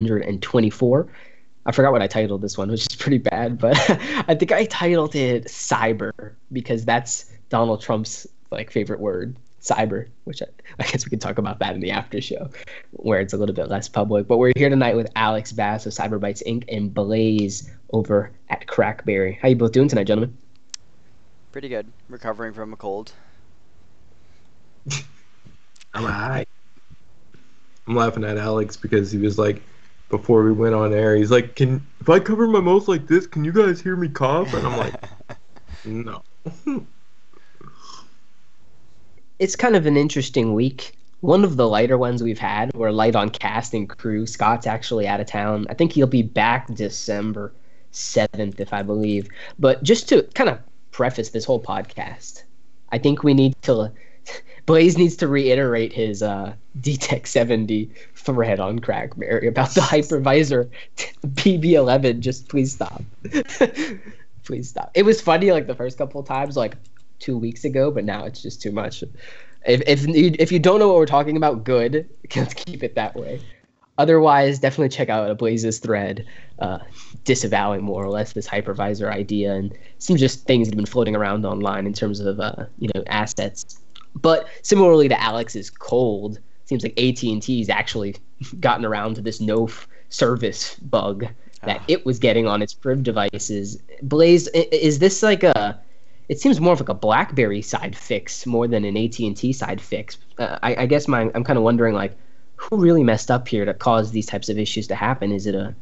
124. I forgot what I titled this one, which is pretty bad, but I think I titled it cyber because that's Donald Trump's like favorite word, cyber, which I, I guess we can talk about that in the after show where it's a little bit less public. But we're here tonight with Alex Bass of Cyberbytes Inc. and Blaze over at Crackberry. How you both doing tonight, gentlemen? Pretty good. Recovering from a cold. I'm alright. I'm laughing at Alex because he was like, before we went on air, he's like, "Can if I cover my mouth like this, can you guys hear me cough?" And I'm like, "No." it's kind of an interesting week. One of the lighter ones we've had, we're light on cast and crew. Scott's actually out of town. I think he'll be back December 7th, if I believe. But just to kind of preface this whole podcast, I think we need to. Blaze needs to reiterate his uh, DTEK 70 thread on Crackberry about the hypervisor PB11. Just please stop. please stop. It was funny like the first couple times, like two weeks ago, but now it's just too much. If if you, if you don't know what we're talking about, good. Let's keep it that way. Otherwise, definitely check out Blaze's thread, uh, disavowing more or less this hypervisor idea and some just things that have been floating around online in terms of uh, you know assets. But similarly to Alex's cold, seems like AT and T's actually gotten around to this no f- service bug that ah. it was getting on its Priv devices. Blaze, is this like a it seems more of like a BlackBerry side fix more than an AT and T side fix. Uh, I, I, guess my I'm kind of wondering like who really messed up here to cause these types of issues to happen? Is it a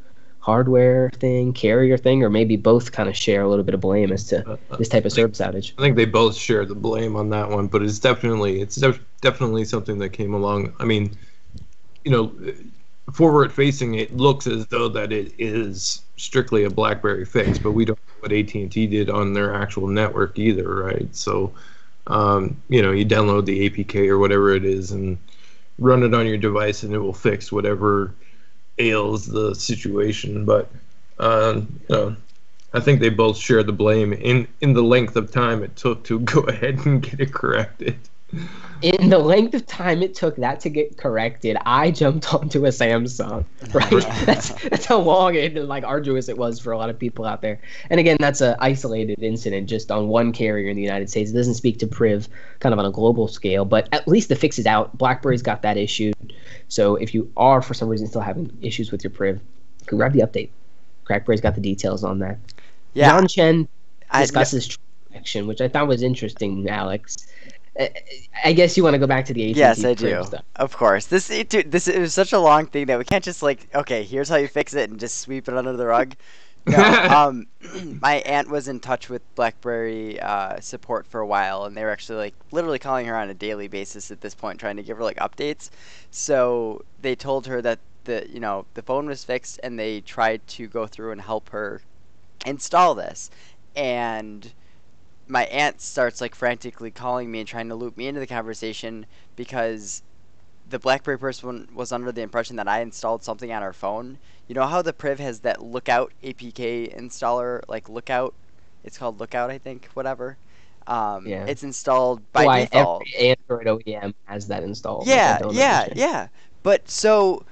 hardware thing, carrier thing, or maybe both kind of share a little bit of blame as to uh, uh, this type of service outage? I think they both share the blame on that one, but it's definitely it's def- definitely something that came along. I mean, you know, forward facing, it looks as though that it is strictly a BlackBerry fix, but we don't know what AT and T did on their actual network either, right? So, um, you know, you download the APK or whatever it is and run it on your device, and it will fix whatever ails the situation. But, um, you know, I think they both share the blame in in the length of time it took to go ahead and get it corrected in the length of time it took that to get corrected, I jumped onto a Samsung. Right, that's that's how long and like arduous it was for a lot of people out there. And again, that's an isolated incident just on one carrier in the United States. It doesn't speak to Priv kind of on a global scale, but at least the fix is out. BlackBerry's got that issue. So if you are for some reason still having issues with your Priv, can grab the update. Crackberry's got the details on that. Yeah. John Chen discusses action, which I thought was interesting, Alex. I guess you want to go back to the AT&T Yes, I do. Stuff. Of course. This dude, this is such a long thing that we can't just like, okay, here's how you fix it and just sweep it under the rug. No, um, my aunt was in touch with BlackBerry uh, support for a while, and they were actually like literally calling her on a daily basis at this point, trying to give her like updates. So they told her that the you know the phone was fixed, and they tried to go through and help her install this, and my aunt starts like frantically calling me and trying to loop me into the conversation because the BlackBerry person was under the impression that I installed something on her phone. You know how the Priv has that Lookout APK installer, like Lookout? It's called Lookout, I think, whatever. Um, yeah. It's installed by Why default. Every Android OEM has that installed. Yeah, yeah, understand. yeah. But so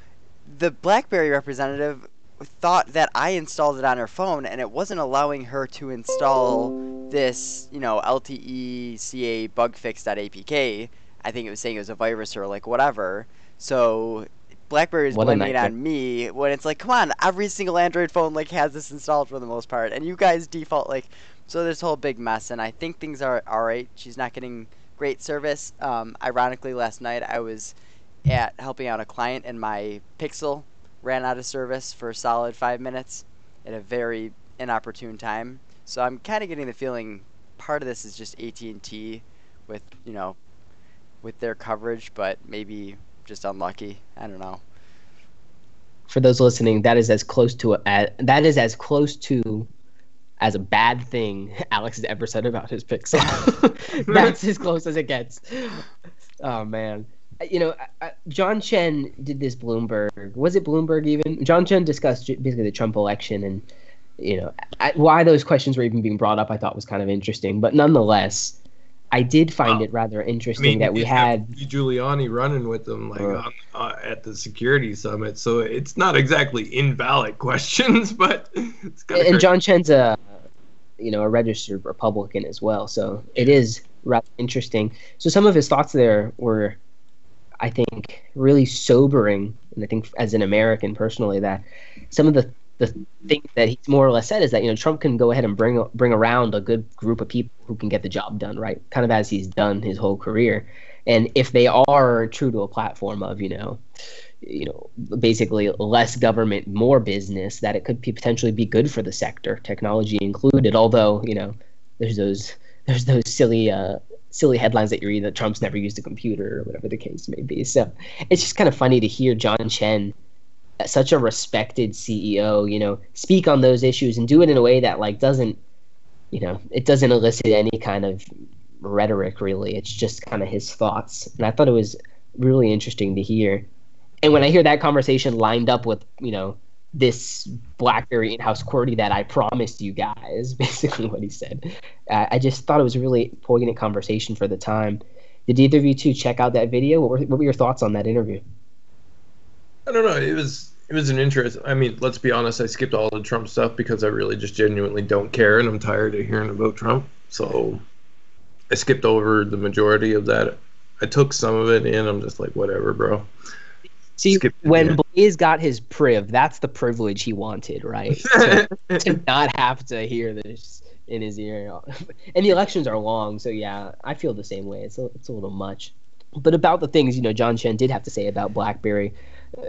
the BlackBerry representative thought that I installed it on her phone and it wasn't allowing her to install this, you know, LTE CA bug fix.apk. I think it was saying it was a virus or like whatever. So BlackBerry is blaming it on me when it's like, come on, every single Android phone like has this installed for the most part, and you guys default like. So this whole big mess, and I think things are all right. She's not getting great service. Um, ironically, last night I was at helping out a client, and my Pixel ran out of service for a solid five minutes at a very inopportune time. So I'm kind of getting the feeling part of this is just AT&T with you know with their coverage, but maybe just unlucky. I don't know. For those listening, that is as close to a, that is as close to as a bad thing Alex has ever said about his Pixel. That's as close as it gets. Oh man uh, you know, uh, uh, John Chen did this Bloomberg. Was it Bloomberg even? John Chen discussed basically the Trump election and you know why those questions were even being brought up. I thought was kind of interesting, but nonetheless, I did find it rather interesting I mean, that we had Giuliani running with them like Uh. on, uh, at the security summit, so it's not exactly invalid questions, but it's kind of and John Chen's a you know a registered Republican as well, so it is rather interesting. So some of his thoughts there were, I think, really sobering, and I think as an American personally, that some of the the thing that he's more or less said is that you know Trump can go ahead and bring bring around a good group of people who can get the job done, right? Kind of as he's done his whole career, and if they are true to a platform of you know you know, basically less government, more business, that it could be potentially be good for the sector, technology included. Although, you know, there's those there's those silly uh, silly headlines that you read that Trump's never used a computer or whatever the case may be. So it's just kind of funny to hear John Chen, such a respected CEO, you know, speak on those issues and do it in a way that like doesn't, you know, it doesn't elicit any kind of rhetoric really. It's just kind of his thoughts, and I thought it was really interesting to hear. And when I hear that conversation lined up with, you know, this BlackBerry in-house QWERTY that I promised you guys, basically what he said, I just thought it was a really poignant conversation for the time. Did either of you two check out that video? What were, what were your thoughts on that interview? I don't know. It was it was an interest. I mean, let's be honest. I skipped all the Trump stuff because I really just genuinely don't care, and I'm tired of hearing about Trump. So I skipped over the majority of that. I took some of it in. I'm just like, whatever, bro. See, Skip- when. Blaze got his priv, that's the privilege he wanted, right? to, to not have to hear this in his ear. And the elections are long, so yeah, I feel the same way. It's a, it's a little much. But about the things, you know, John Chen did have to say about BlackBerry, uh,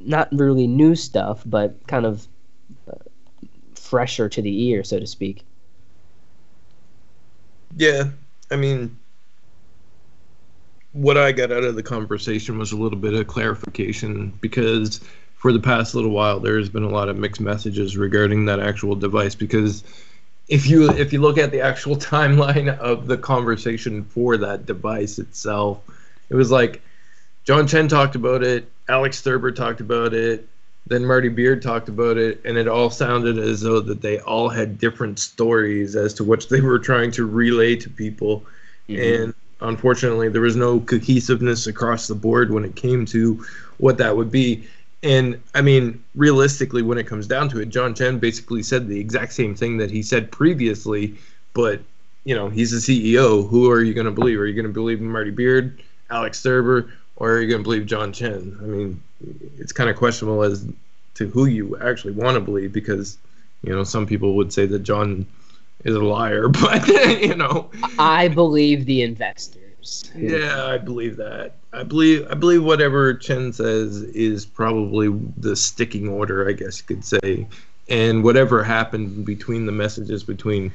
not really new stuff, but kind of uh, fresher to the ear, so to speak. Yeah, I mean, what I got out of the conversation was a little bit of clarification because for the past little while there has been a lot of mixed messages regarding that actual device because if you if you look at the actual timeline of the conversation for that device itself, it was like John Chen talked about it, Alex Thurber talked about it, then Marty Beard talked about it, and it all sounded as though that they all had different stories as to what they were trying to relay to people. Mm-hmm. And unfortunately, there was no cohesiveness across the board when it came to what that would be. And I mean, realistically, when it comes down to it, John Chen basically said the exact same thing that he said previously, but you know, he's the CEO. Who are you going to believe? Are you going to believe in Marty Beard, Alex Thurber, or are you going to believe John Chen? I mean, it's kind of questionable as to who you actually want to believe because, you know, some people would say that John is a liar, but you know, I believe the investors. yeah, I believe that. I believe I believe whatever Chen says is probably the sticking order, I guess you could say. And whatever happened between the messages between,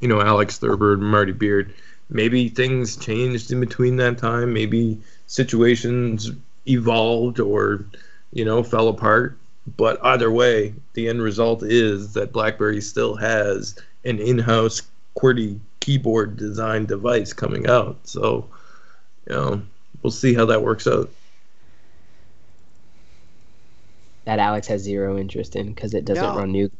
you know, Alex Thurber and Marty Beard, maybe things changed in between that time. Maybe situations evolved or, you know, fell apart. But either way, the end result is that BlackBerry still has an in-house QWERTY keyboard design device coming out. So, you know, we'll see how that works out. that Alex has zero interest in because it doesn't No. run new.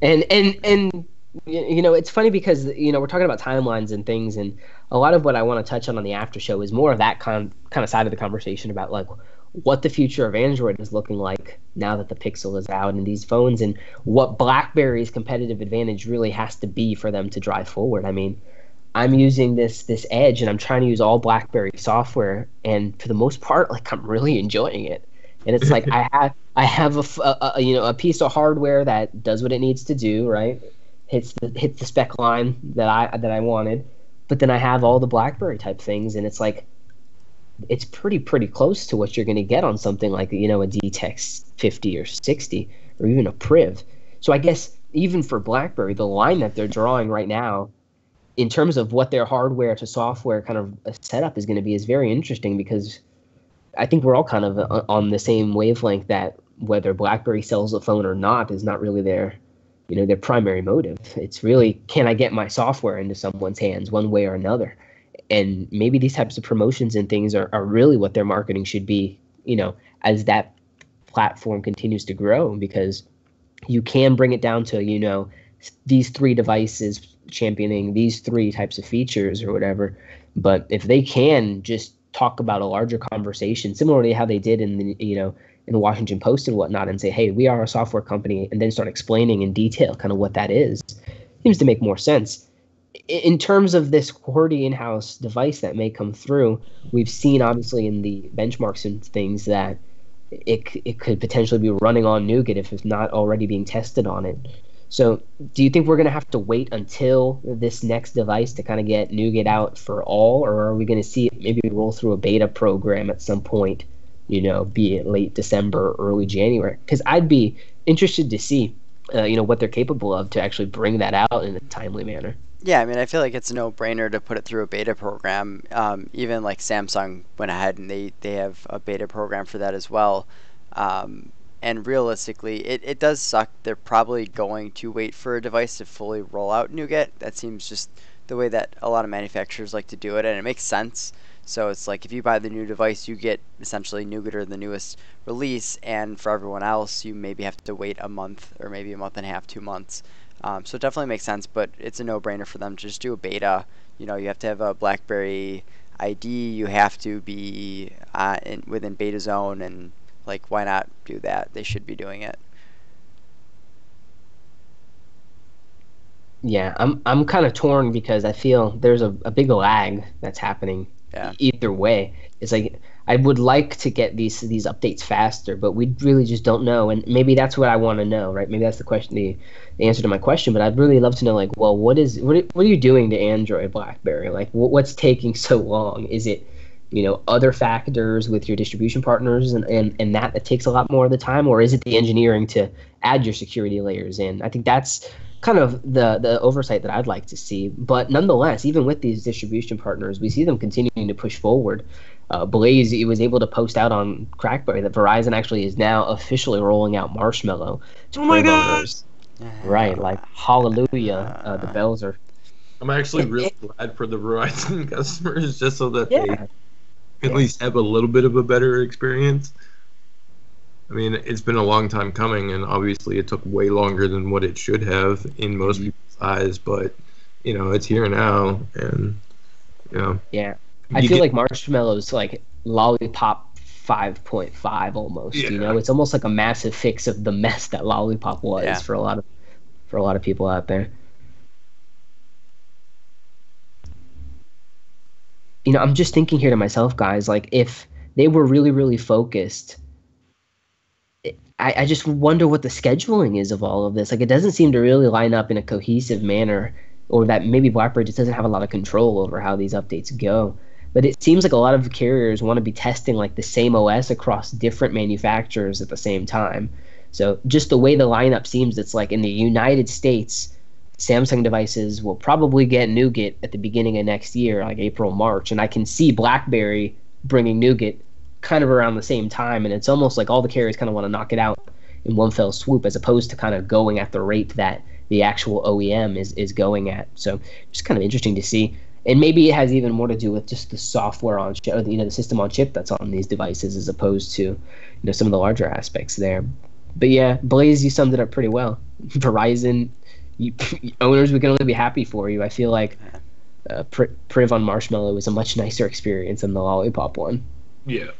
And and and y- you know it's funny because you know we're talking about timelines and things, and a lot of what I want to touch on on the after show is more of that kind kind of side of the conversation about like what the future of Android is looking like now that the Pixel is out and these phones, and what BlackBerry's competitive advantage really has to be for them to drive forward. I mean. I'm using this this Edge and I'm trying to use all BlackBerry software and for the most part like I'm really enjoying it and it's like I have I have a you know a piece of hardware that does what it needs to do, right? Hits the hits the spec line that I that I wanted, but then I have all the BlackBerry type things, and it's like it's pretty pretty close to what you're going to get on something like you know a DTEK 50 or 60 or even a Priv. So I guess even for BlackBerry, the line that they're drawing right now, in terms of what their hardware to software kind of setup is going to be, is very interesting because I think we're all kind of uh, on the same wavelength that whether BlackBerry sells a phone or not is not really their, you know, their primary motive. It's really can I get my software into someone's hands one way or another, and maybe these types of promotions and things are, are really what their marketing should be. You know, as that platform continues to grow, because you can bring it down to you know these three devices championing these three types of features or whatever. But if they can just talk about a larger conversation, similarly how they did in the you know in the Washington Post and whatnot, and say, hey, we are a software company, and then start explaining in detail kind of what that is, seems to make more sense. In terms of this QWERTY in-house device that may come through, we've seen obviously in the benchmarks and things that it, it could potentially be running on Nougat if it's not already being tested on it. So, do you think we're going to have to wait until this next device to kind of get Nougat out for all, or are we going to see it maybe roll through a beta program at some point? You know, be it late December, early January? Because I'd be interested to see, uh, you know, what they're capable of to actually bring that out in a timely manner. Yeah, I mean, I feel like it's a no-brainer to put it through a beta program. Um, even like Samsung went ahead and they they have a beta program for that as well. Um, and realistically, it, it does suck. They're probably going to wait for a device to fully roll out Nougat. That seems just the way that a lot of manufacturers like to do it, and it makes sense. So it's like if you buy the new device, you get essentially Nougat or the newest release, and for everyone else, you maybe have to wait a month or maybe a month and a half, two months. Um, so it definitely makes sense, but it's a no-brainer for them to just do a beta. You know, you have to have a BlackBerry ID, you have to be uh, in, within beta zone, and like, why not do that? They should be doing it. Yeah, I'm I'm kind of torn because I feel there's a, a big lag that's happening Yeah. either way. It's like I would like to get these these updates faster, but we really just don't know. And maybe that's what I want to know, right? Maybe that's the question, the, the answer to my question. But I'd really love to know, like, well, what is what are- what are you doing to Android BlackBerry? Like, what, what's taking so long? Is it you know other factors with your distribution partners and, and and that that takes a lot more of the time or is it the engineering to add your security layers in? I think that's kind of the the oversight that i'd like to see. But nonetheless even with these distribution partners we see them continuing to push forward. Uh, blaze he was able to post out on crackberry that verizon actually is now officially rolling out marshmallow to Oh my crib God. right like hallelujah uh, the bells are I'm actually really glad for the Verizon customers, just so that yeah. they at least have a little bit of a better experience. I mean, it's been a long time coming, and obviously it took way longer than what it should have in most Mhm. people's eyes. But you know, it's here now, and you know, yeah I feel get- like Marshmallow's like Lollipop 5.5 almost. Yeah. You know, it's almost like a massive fix of the mess that Lollipop was Yeah. for a lot of for a lot of people out there. You know, I'm just thinking here to myself, guys, like if they were really, really focused, I, I just wonder what the scheduling is of all of this. Like, it doesn't seem to really line up in a cohesive manner, or that maybe BlackBerry just doesn't have a lot of control over how these updates go. But it seems like a lot of carriers want to be testing like the same OS across different manufacturers at the same time. So just the way the lineup seems, it's like in the United States, Samsung devices will probably get Nougat at the beginning of next year, like April, March, and I can see BlackBerry bringing Nougat kind of around the same time, and it's almost like all the carriers kind of want to knock it out in one fell swoop, as opposed to kind of going at the rate that the actual OEM is is going at. So just kind of interesting to see. And maybe it has even more to do with just the software on chip, you know, the system on chip that's on these devices, as opposed to, you know, some of the larger aspects there. But yeah, Blaze, you summed it up pretty well. Verizon you, owners, we can only be happy for you. I feel like uh, Pri- Priv on Marshmallow was a much nicer experience than the Lollipop one. yeah,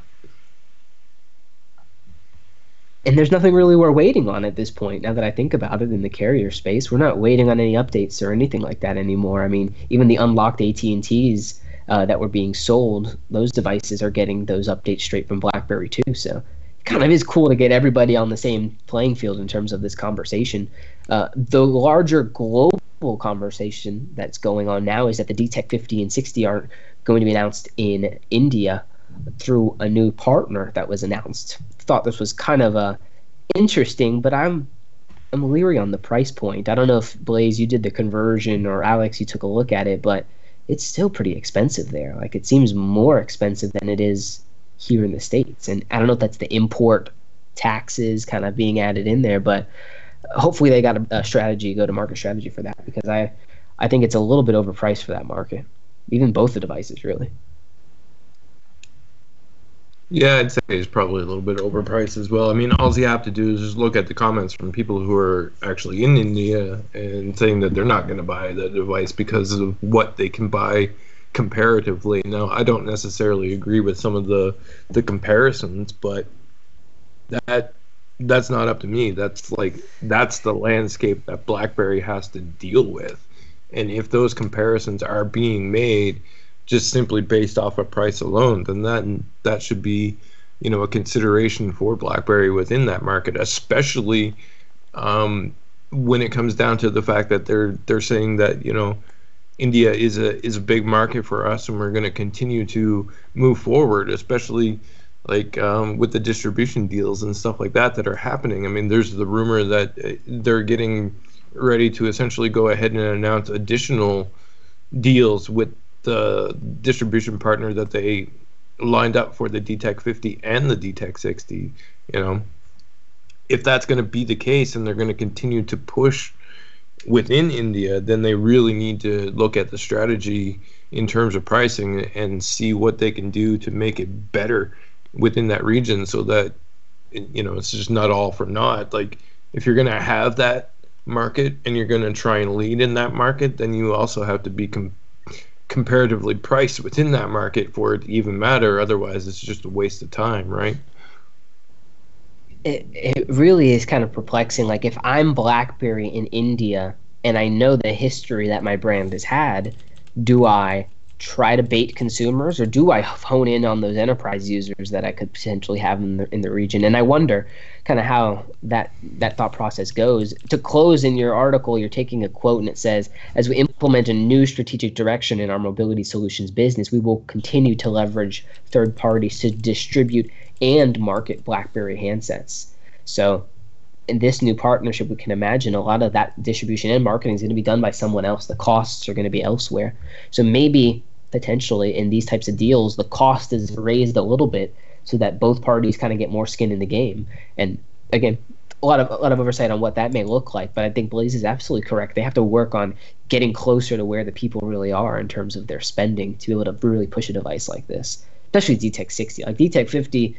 And there's nothing really we're waiting on at this point. Now that I think about it, in the carrier space, we're not waiting on any updates or anything like that anymore. I mean, even the unlocked AT and T's uh, that were being sold, those devices are getting those updates straight from BlackBerry too. So it kind of is cool to get everybody on the same playing field in terms of this conversation. Uh, the larger global conversation that's going on now is that the DTEK 50 and 60 aren't going to be announced in India through a new partner that was announced. Thought this was kind of uh, interesting, but I'm I'm leery on the price point. I don't know if Blaze you did the conversion or Alex you took a look at it, but it's still pretty expensive there. Like it seems more expensive than it is here in the states, and I don't know if that's the import taxes kind of being added in there, but hopefully they got a, a strategy, go to market strategy for that because I I think it's a little bit overpriced for that market, even both the devices really. Yeah, I'd say it's probably a little bit overpriced as well. I mean, all you have to do is just look at the comments from people who are actually in India and saying that they're not going to buy the device because of what they can buy comparatively. Now, I don't necessarily agree with some of the the comparisons, but that that's not up to me. That's like that's the landscape that BlackBerry has to deal with. And if those comparisons are being made just simply based off of price alone, then that that should be, you know, a consideration for BlackBerry within that market, especially um, when it comes down to the fact that they're they're saying that you know India is a is a big market for us, and we're going to continue to move forward, especially like um, with the distribution deals and stuff like that that are happening. I mean, there's the rumor that uh, they're getting ready to essentially go ahead and announce additional deals with the distribution partner that they lined up for the DTEK 50 and the DTEK 60. You know, if that's going to be the case and they're going to continue to push within India, then they really need to look at the strategy in terms of pricing and see what they can do to make it better within that region so that you know it's just not all for naught. Like if you're going to have that market and you're going to try and lead in that market then you also have to be com- comparatively priced within that market for it to even matter. Otherwise it's just a waste of time right it, it really is kind of perplexing. Like if i'm blackberry in india and i know the history that my brand has had do i try to bait consumers, or do I hone in on those enterprise users that I could potentially have in the in the region? And I wonder kind of how that that thought process goes. To close in your article, you're taking a quote and it says, "As we implement a new strategic direction in our mobility solutions business, we will continue to leverage third parties to distribute and market BlackBerry handsets." So in this new partnership, we can imagine a lot of that distribution and marketing is going to be done by someone else. The costs are going to be elsewhere. So maybe potentially in these types of deals, the cost is raised a little bit so that both parties kind of get more skin in the game. And again, a lot of a lot of oversight on what that may look like, but I think Blaze is absolutely correct. They have to work on getting closer to where the people really are in terms of their spending to be able to really push a device like this, especially DTEK 60. Like DTEK 50,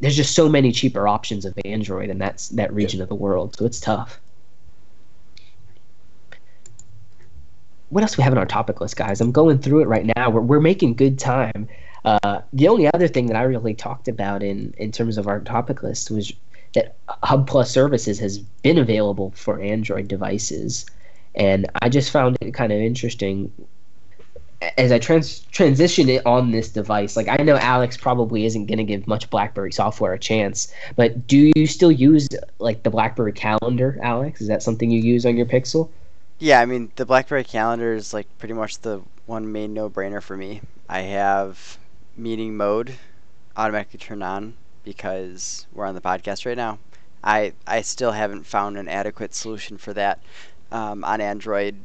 there's just so many cheaper options of Android in that that region of the world, so it's tough. what else do we have on our topic list, guys? I'm going through it right now. We're, we're making good time. Uh, the only other thing that I really talked about in, in terms of our topic list was that Hub Plus services has been available for Android devices. And I just found it kind of interesting as I trans- transition it on this device. Like, I know Alex probably isn't going to give much BlackBerry software a chance, but do you still use like the BlackBerry calendar, Alex? Is that something you use on your Pixel? Yeah, I mean the BlackBerry calendar is like pretty much the one main no-brainer for me. I have meeting mode automatically turned on because we're on the podcast right now. I I still haven't found an adequate solution for that um, on Android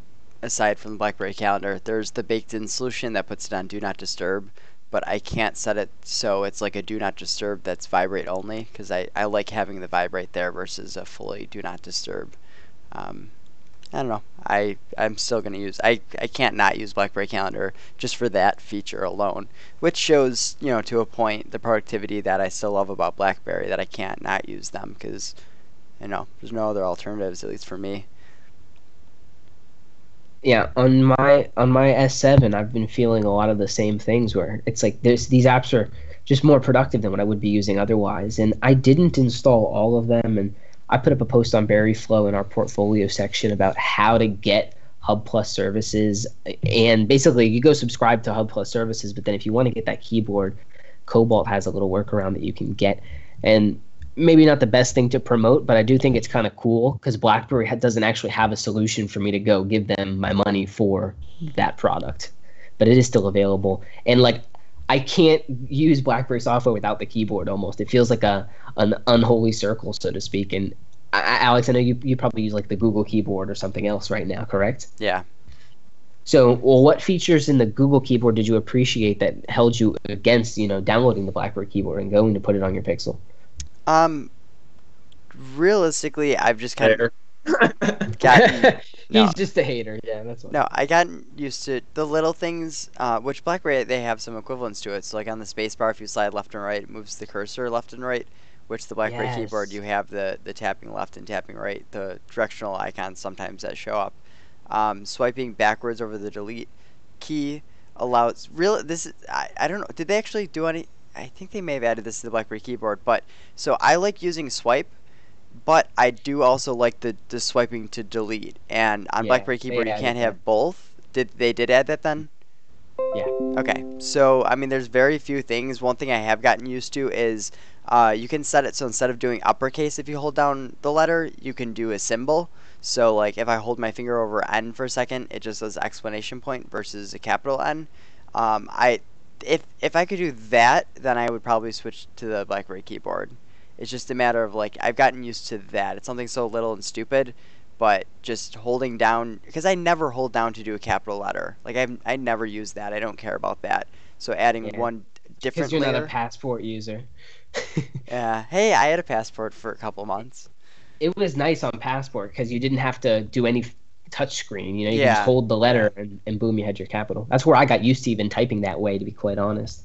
aside from the BlackBerry calendar. There's the baked-in solution that puts it on Do Not Disturb, but I can't set it so it's like a Do Not Disturb that's vibrate only because I, I like having the vibrate there versus a fully Do Not Disturb. Um, I don't know. I I'm still gonna use. I I can't not use BlackBerry Calendar just for that feature alone, which shows you know to a point the productivity that I still love about BlackBerry that I can't not use them because you know there's no other alternatives at least for me. Yeah, on my on my S7, I've been feeling a lot of the same things where it's like there's these apps are just more productive than what I would be using otherwise, and I didn't install all of them and I put up a post on Berry Flow in our portfolio section about how to get Hub Plus services. And basically, you go subscribe to Hub Plus services, but then if you want to get that keyboard, Cobalt has a little workaround that you can get. And maybe not the best thing to promote, but I do think it's kind of cool because BlackBerry doesn't actually have a solution for me to go give them my money for that product. But it is still available. And like I can't use BlackBerry software without the keyboard. Almost, it feels like a an unholy circle, so to speak. And I, Alex, I know you you probably use like the Google keyboard or something else right now, correct? Yeah. So, well, what features in the Google keyboard did you appreciate that held you against, you know, downloading the BlackBerry keyboard and going to put it on your Pixel? Um, realistically, I've just kind of gotten No. He's just a hater. Yeah, that's what. No, I got used to the little things, uh, which BlackBerry they have some equivalents to it. So like on the spacebar, if you slide left and right, it moves the cursor left and right. Which the BlackBerry keyboard, you have the the tapping left and tapping right, the directional icons sometimes that show up. Um, swiping backwards over the delete key allows real. This is I, I don't know. Did they actually do any? I think they may have added this to the BlackBerry keyboard, but so I like using swipe, but I do also like the, the swiping to delete. And on Yeah, BlackBerry keyboard, you can't that. have both. Did they did add that then? Yeah. Okay. So I mean, there's very few things. One thing I have gotten used to is uh, you can set it so instead of doing uppercase, if you hold down the letter, you can do a symbol. So like if I hold my finger over N for a second, it just does exclamation point versus a capital N. Um, I if if I could do that, then I would probably switch to the BlackBerry keyboard. It's just a matter of like I've gotten used to that. It's something so little and stupid, but just holding down because I never hold down to do a capital letter. Like I I never use that. I don't care about that. So adding Yeah. one different Because you're not a passport user. yeah. Hey, I had a passport for a couple months. it was nice on passport because you didn't have to do any touch screen. You know, you Yeah. just hold the letter and, and boom, you had your capital. That's where I got used to even typing that way, to be quite honest.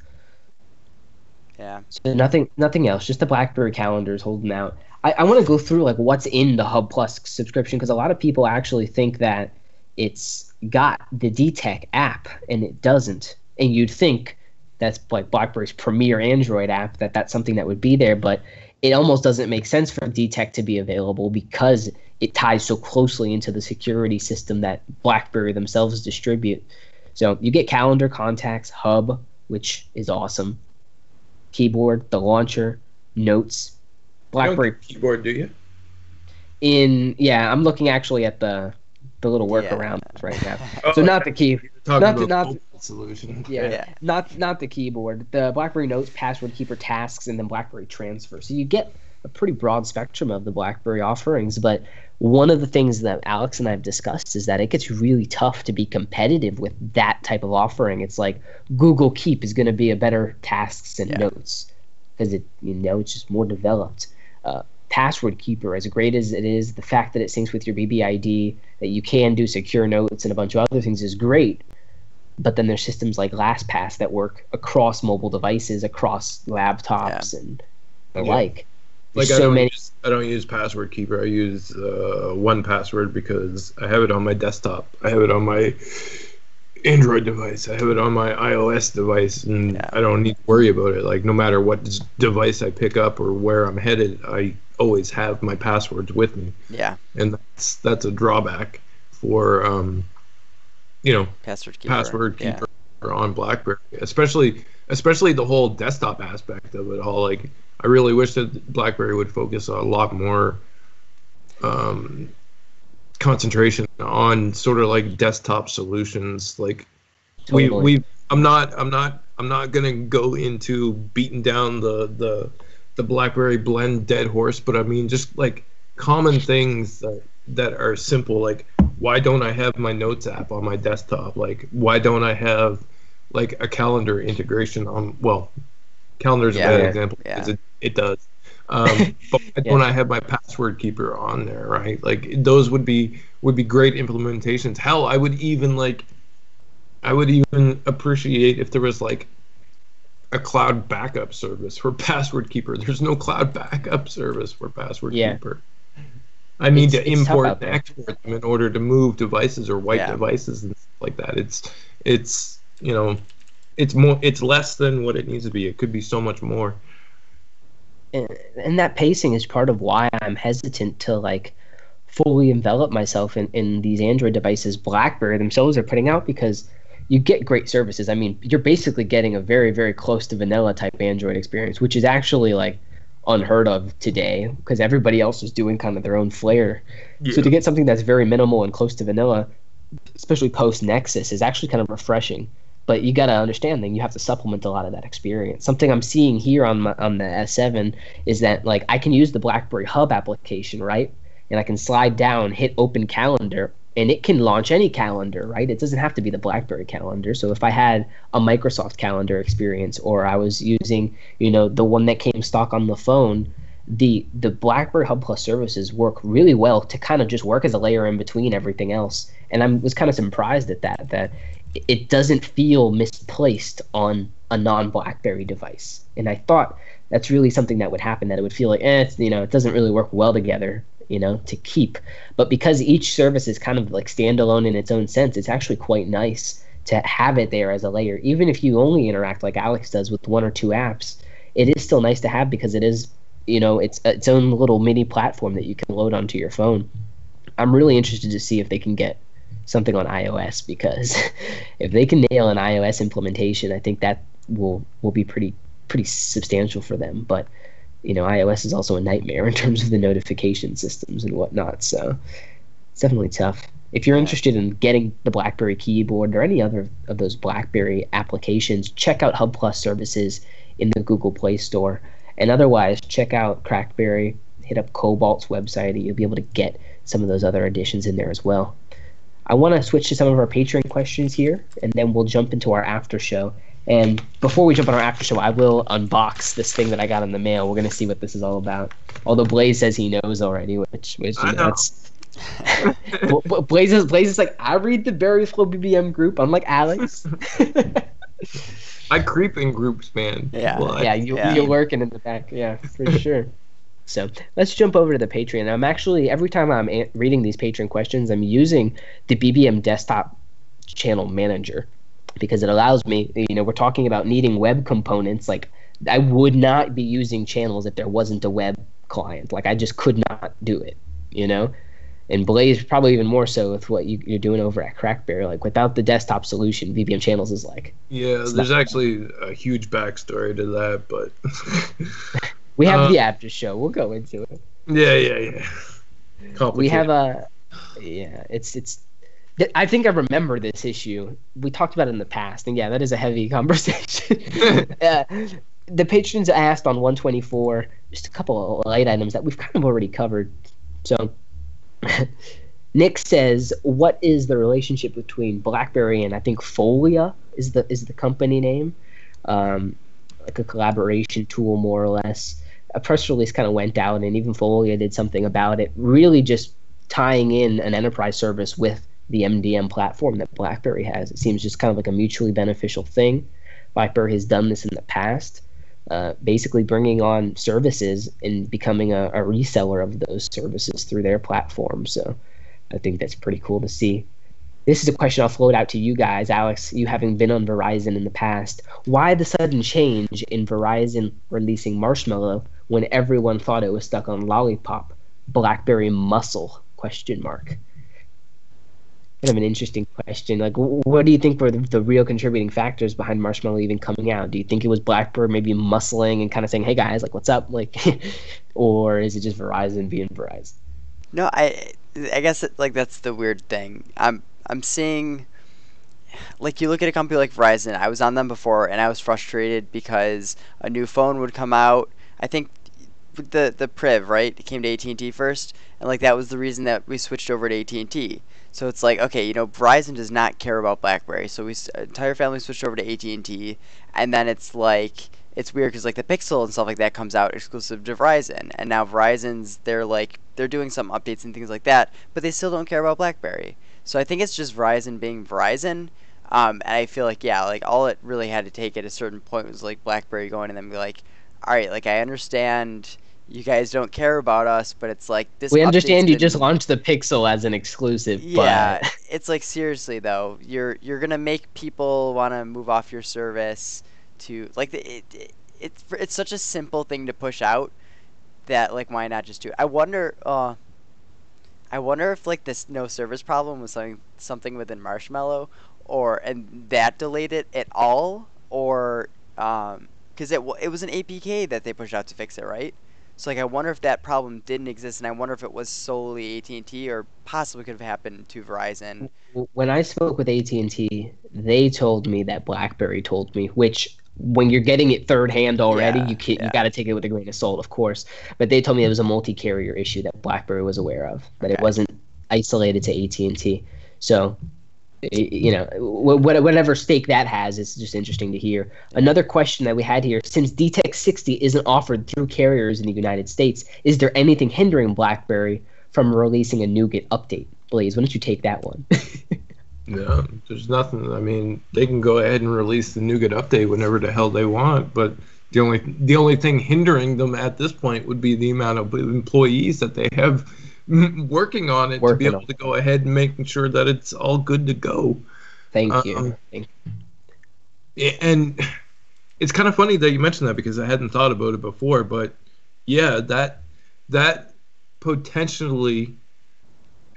Yeah. So nothing, nothing else. Just the BlackBerry calendars holding out. I, I want to go through like what's in the Hub Plus subscription because a lot of people actually think that it's got the DTEK app and it doesn't. And you'd think that's like BlackBerry's premier Android app that that's something that would be there, but it almost doesn't make sense for DTEK to be available because it ties so closely into the security system that BlackBerry themselves distribute. So you get calendar, contacts, hub, which is awesome. Keyboard, the launcher, notes, BlackBerry get keyboard, do you? in yeah, I'm looking actually at the the little Yeah. workaround right now. Oh, So not the key talking not the- about not the mobile solution. Yeah. Yeah. not not the keyboard. The BlackBerry Notes, Password Keeper tasks, and then BlackBerry Transfer. So you get a pretty broad spectrum of the BlackBerry offerings. But one of the things that Alex and I have discussed is that it gets really tough to be competitive with that type of offering. It's like Google Keep is going to be a better tasks and Yeah. notes because it you know it's just more developed. Uh, Password Keeper, as great as it is, the fact that it syncs with your BBID, that you can do secure notes and a bunch of other things is great but then there's systems like LastPass that work across mobile devices, across laptops, and the Yeah. like. Like There's I so don't many. use I don't use password keeper. I use uh, 1Password because I have it on my desktop. I have it on my Android device. I have it on my iOS device, and Yeah. I don't need to worry about it. Like no matter what device I pick up or where I'm headed, I always have my passwords with me, Yeah. and that's that's a drawback for um, you know Password keeper. password Yeah. keeper on BlackBerry, especially especially the whole desktop aspect of it all. Like, I really wish that BlackBerry would focus a lot more um, concentration on sort of like desktop solutions. Like, we we I'm not I'm not I'm not gonna go into beating down the the the BlackBerry blend dead horse, but I mean just like common things that that are simple. Like, why don't I have my notes app on my desktop? Like, why don't I have like a calendar integration on? Well, calendar's Yeah. a bad Yeah. example Yeah. because it, it does. Um, but why don't I have my password keeper on there? Right? Like, those would be would be great implementations. Hell, I would even like I would even appreciate if there was like a cloud backup service for Password Keeper. There's no cloud backup service for Password Yeah. Keeper. I need It's- to import and export them in order to move devices or wipe Yeah. devices and stuff like that. It's it's you know it's more it's less than what it needs to be. It could be so much more. and, and that pacing is part of why I'm hesitant to like fully envelop myself in, in these Android devices BlackBerry themselves are putting out because you get great services. I mean, you're basically getting a very, very close to vanilla type Android experience, which is actually like unheard of today because everybody else is doing kind of their own flair. So to get something that's very minimal and close to vanilla, especially post Nexus, is actually kind of refreshing. But you got to understand that you have to supplement a lot of that experience. Something I'm seeing here on my, on the S7 is that like I can use the BlackBerry Hub application, right? And I can slide down, hit Open Calendar, and it can launch any calendar, right? It doesn't have to be the BlackBerry calendar. So if I had a Microsoft calendar experience, or I was using, you know, the one that came stock on the phone, the the BlackBerry Hub Plus services work really well to kind of just work as a layer in between everything else. And I was kind of surprised at that that it doesn't feel misplaced on a non-BlackBerry device. And I thought that's really something that would happen that it would feel like eh, you know it doesn't really work well together you know to keep. But because each service is kind of like standalone in its own sense it's actually quite nice to have it there as a layer. Even if you only interact like alex does with one or two apps it is still nice to have because it is you know it's its own little mini platform that you can load onto your phone. I'm really interested to see if they can get something on ios because if they can nail an ios implementation i think that will will be pretty pretty substantial for them. But you know, iOS is also a nightmare in terms of the notification systems and whatnot. So it's definitely tough. If you're interested in getting the BlackBerry keyboard or any other of those BlackBerry applications, check out Hub Plus services in the Google Play Store. And otherwise, check out Crackberry, hit up Cobalt's website, and you'll be able to get some of those other additions in there as well. I want to switch to some of our Patreon questions here, and then we'll jump into our after show. And before we jump on our after show, I will unbox this thing that I got in the mail. We're gonna see what this is all about. Although Blaze says he knows already, which which you know, that's Blaze is Blaze is like I read the Berry Flow BBM group. I'm like Alex. I creep in groups, man. Yeah, well, yeah, you, yeah. You're working in the back. Yeah, for sure. So let's jump over to the Patreon. I'm actually every time I'm a- reading these Patreon questions, I'm using the BBM desktop channel manager because it allows me, you know, we're talking about needing web components. Like, I would not be using channels if there wasn't a web client. Like, I just could not do it, you know? And Blaze, probably even more so with what you, are doing over at Crackberry. Like, without the desktop solution, BBM channels is like. Yeah, there's actually a huge backstory to that, but. we have uh, the after show. We'll go into it. Yeah, yeah, yeah. We have a. Yeah, it's it's I think I remember this issue. We talked about it in the past, and yeah, that is a heavy conversation. uh, the patrons asked on 124 just a couple of light items that we've kind of already covered. So, Nick says, "What is the relationship between BlackBerry and I think Folia is the is the company name, um, like a collaboration tool more or less." A press release kind of went out, and even Folia did something about it, really just tying in an enterprise service with the MDM platform that BlackBerry has. It seems just kind of like a mutually beneficial thing. BlackBerry has done this in the past, uh, basically bringing on services and becoming a, a reseller of those services through their platform. So I think that's pretty cool to see. This is a question I'll float out to you guys, Alex. You having been on Verizon in the past, why the sudden change in Verizon releasing Marshmallow when everyone thought it was stuck on Lollipop? BlackBerry Muscle? Question mark kind of an interesting question. Like, what do you think were the, the, real contributing factors behind Marshmallow even coming out? Do you think it was Blackberry maybe muscling and kind of saying, "Hey guys, like, what's up?" Like, or is it just Verizon being Verizon? No, I, I guess it, like that's the weird thing. I'm, I'm seeing, like, you look at a company like Verizon. I was on them before, and I was frustrated because a new phone would come out. I think the the Priv, right? It came to AT and T first, and like that was the reason that we switched over to AT and T so it's like, okay, you know, Verizon does not care about BlackBerry, so we entire family switched over to AT and T, and then it's like it's weird because like the Pixel and stuff like that comes out exclusive to Verizon, and now Verizon's they're like they're doing some updates and things like that, but they still don't care about BlackBerry. So I think it's just Verizon being Verizon. Um, and I feel like yeah, like all it really had to take at a certain point was like BlackBerry going and then be like, all right, like I understand you guys don't care about us, but it's like this. We understand you been... just launched the Pixel as an exclusive. Yeah, but... it's like seriously though, you're you're gonna make people want to move off your service to like it, it, it's it's such a simple thing to push out that like why not just do it? I wonder. Uh, I wonder if like this no service problem was something something within Marshmallow, or and that delayed it at all, or um, because it it was an APK that they pushed out to fix it, right? So like I wonder if that problem didn't exist, and I wonder if it was solely AT and T or possibly could have happened to Verizon. When I spoke with AT and T, they told me that BlackBerry told me, which when you're getting it third hand already, yeah, you can, yeah. you got to take it with a grain of salt, of course. But they told me it was a multi-carrier issue that BlackBerry was aware of, that okay. it wasn't isolated to AT and T. So you know, whatever stake that has, it's just interesting to hear. Another question that we had here since DTEK 60 isn't offered through carriers in the United States, is there anything hindering BlackBerry from releasing a Nougat update? Blaze, why don't you take that one? no, there's nothing. I mean, they can go ahead and release the Nougat update whenever the hell they want, but the only the only thing hindering them at this point would be the amount of employees that they have working on it working to be able to go ahead and making sure that it's all good to go. Thank um, you. Thank you. And it's kind of funny that you mentioned that because I hadn't thought about it before, but yeah, that that potentially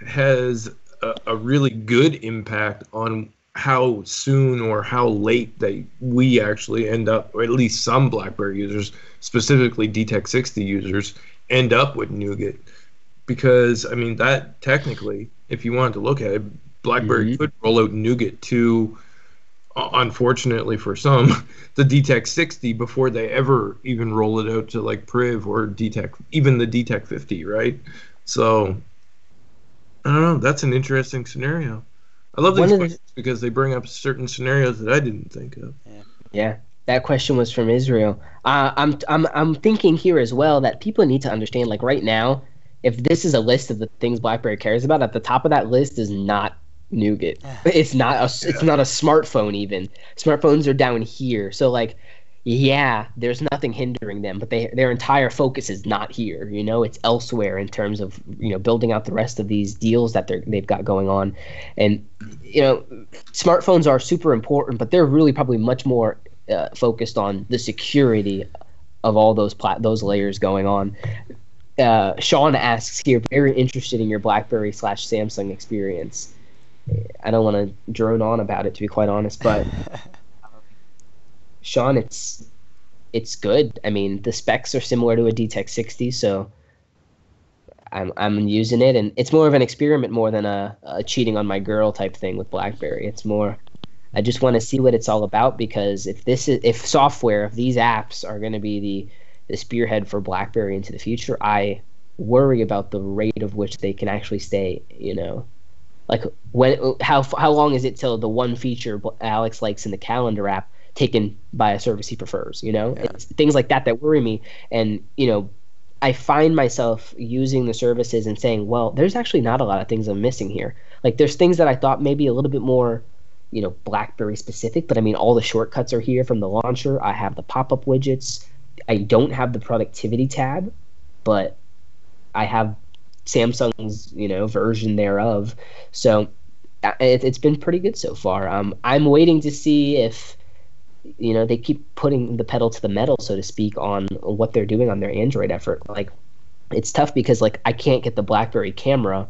has a, a really good impact on how soon or how late they we actually end up, or at least some BlackBerry users, specifically DTEK 60 users, end up with Nougat because I mean that technically, if you wanted to look at it, BlackBerry mm-hmm. could roll out Nougat to, uh, unfortunately for some, the DTEK 60 before they ever even roll it out to like Priv or DTEK, even the DTEK 50, right? So I don't know. That's an interesting scenario. I love these questions the... because they bring up certain scenarios that I didn't think of. Yeah. yeah. That question was from Israel. Uh, I'm I'm I'm thinking here as well that people need to understand. Like right now, if this is a list of the things BlackBerry cares about, at the top of that list is not Nougat. It's not a it's not a smartphone even. Smartphones are down here. So like yeah, there's nothing hindering them, but they their entire focus is not here. You know, it's elsewhere in terms of you know building out the rest of these deals that they they've got going on, and you know, smartphones are super important, but they're really probably much more uh, focused on the security of all those plat- those layers going on uh, Sean asks here, very interested in your BlackBerry slash Samsung experience. I don't want to drone on about it to be quite honest, but Sean, it's it's good. I mean, the specs are similar to a DTEK 60, so I'm I'm using it, and it's more of an experiment more than a, a cheating on my girl type thing with BlackBerry. It's more, I just want to see what it's all about because if this is if software, if these apps are going to be the the spearhead for BlackBerry into the future, I worry about the rate of which they can actually stay. You know, like when how how long is it till the one feature Alex likes in the calendar app taken by a service he prefers? You know, yeah. it's things like that that worry me. And you know, I find myself using the services and saying, well, there's actually not a lot of things I'm missing here. Like there's things that I thought maybe a little bit more you know blackberry specific but i mean all the shortcuts are here from the launcher i have the pop-up widgets I don't have the productivity tab, but I have Samsung's you know version thereof. So uh, it, has been pretty good so far. Um, I'm waiting to see if you know they keep putting the pedal to the metal, so to speak, on what they're doing on their Android effort. Like it's tough because like I can't get the BlackBerry camera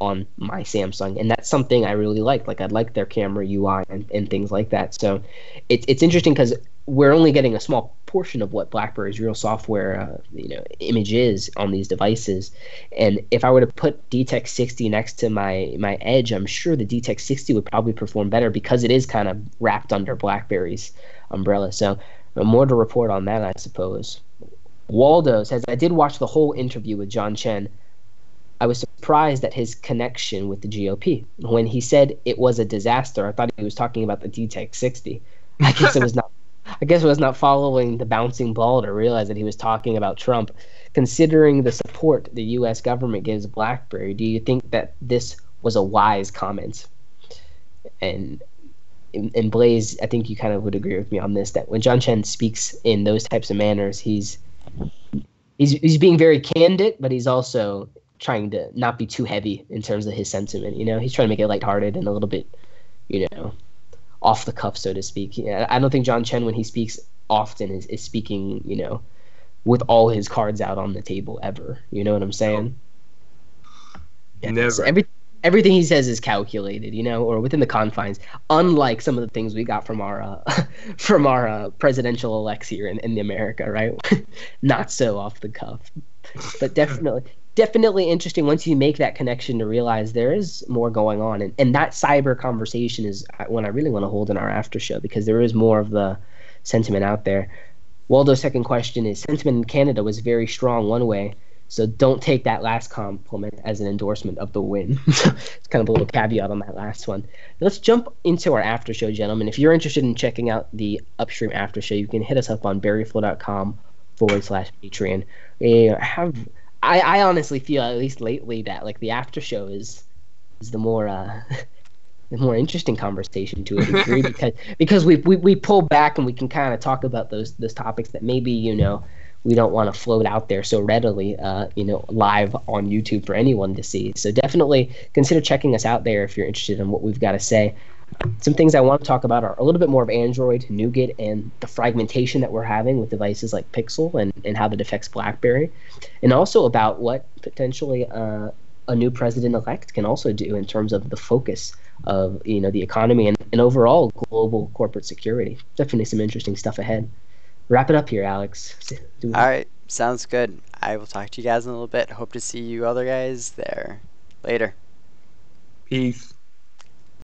on my Samsung, and that's something I really like. Like I like their camera UI and, and things like that. So it's it's interesting because we're only getting a small portion of what BlackBerry's real software, uh, you know, image is on these devices. And if I were to put DTEK 60 next to my my Edge, I'm sure the DTEK 60 would probably perform better because it is kind of wrapped under BlackBerry's umbrella. So more to report on that, I suppose. Waldo says I did watch the whole interview with John Chen. I was surprised at his connection with the GOP. When he said it was a disaster, I thought he was talking about the DTEK 60. I guess it was not I guess was not following the bouncing ball to realize that he was talking about Trump. Considering the support the U.S. government gives BlackBerry, do you think that this was a wise comment? And and Blaze, I think you kind of would agree with me on this that when John Chen speaks in those types of manners, he's he's he's being very candid, but he's also trying to not be too heavy in terms of his sentiment. You know, he's trying to make it lighthearted and a little bit, you know, off the cuff, so to speak. I don't think John Chen, when he speaks often, is, is speaking, you know, with all his cards out on the table ever. You know what I'm saying? Yeah, Never. Every, everything he says is calculated, you know, or within the confines. Unlike some of the things we got from our uh, from our uh, presidential elects here in, in America, right? Not so off the cuff, but definitely definitely interesting once you make that connection to realize there is more going on and, and that cyber conversation is uh, one i really want to hold in our after show because there is more of the sentiment out there waldo's second question is sentiment in canada was very strong one way So don't take that last compliment as an endorsement of the win. it's kind of a little caveat on that last one. Let's jump into our after show, gentlemen. If you're interested in checking out the upstream after show, you can hit us up on berryflow.com forward slash Patreon. We have I, I honestly feel at least lately that like the after show is is the more uh the more interesting conversation to a degree because because we, we we pull back and we can kind of talk about those those topics that maybe you know we don't want to float out there so readily, uh, you know, live on YouTube for anyone to see. So definitely consider checking us out there if you're interested in what we've got to say. Some things I want to talk about are a little bit more of Android, Nougat, and the fragmentation that we're having with devices like Pixel and, and how that affects BlackBerry, and also about what potentially uh, a new president-elect can also do in terms of the focus of you know the economy and, and overall global corporate security. Definitely some interesting stuff ahead wrap it up here, Alex. All right, sounds good. I will talk to you guys in a little bit. Hope to see you other guys there. Later. Peace.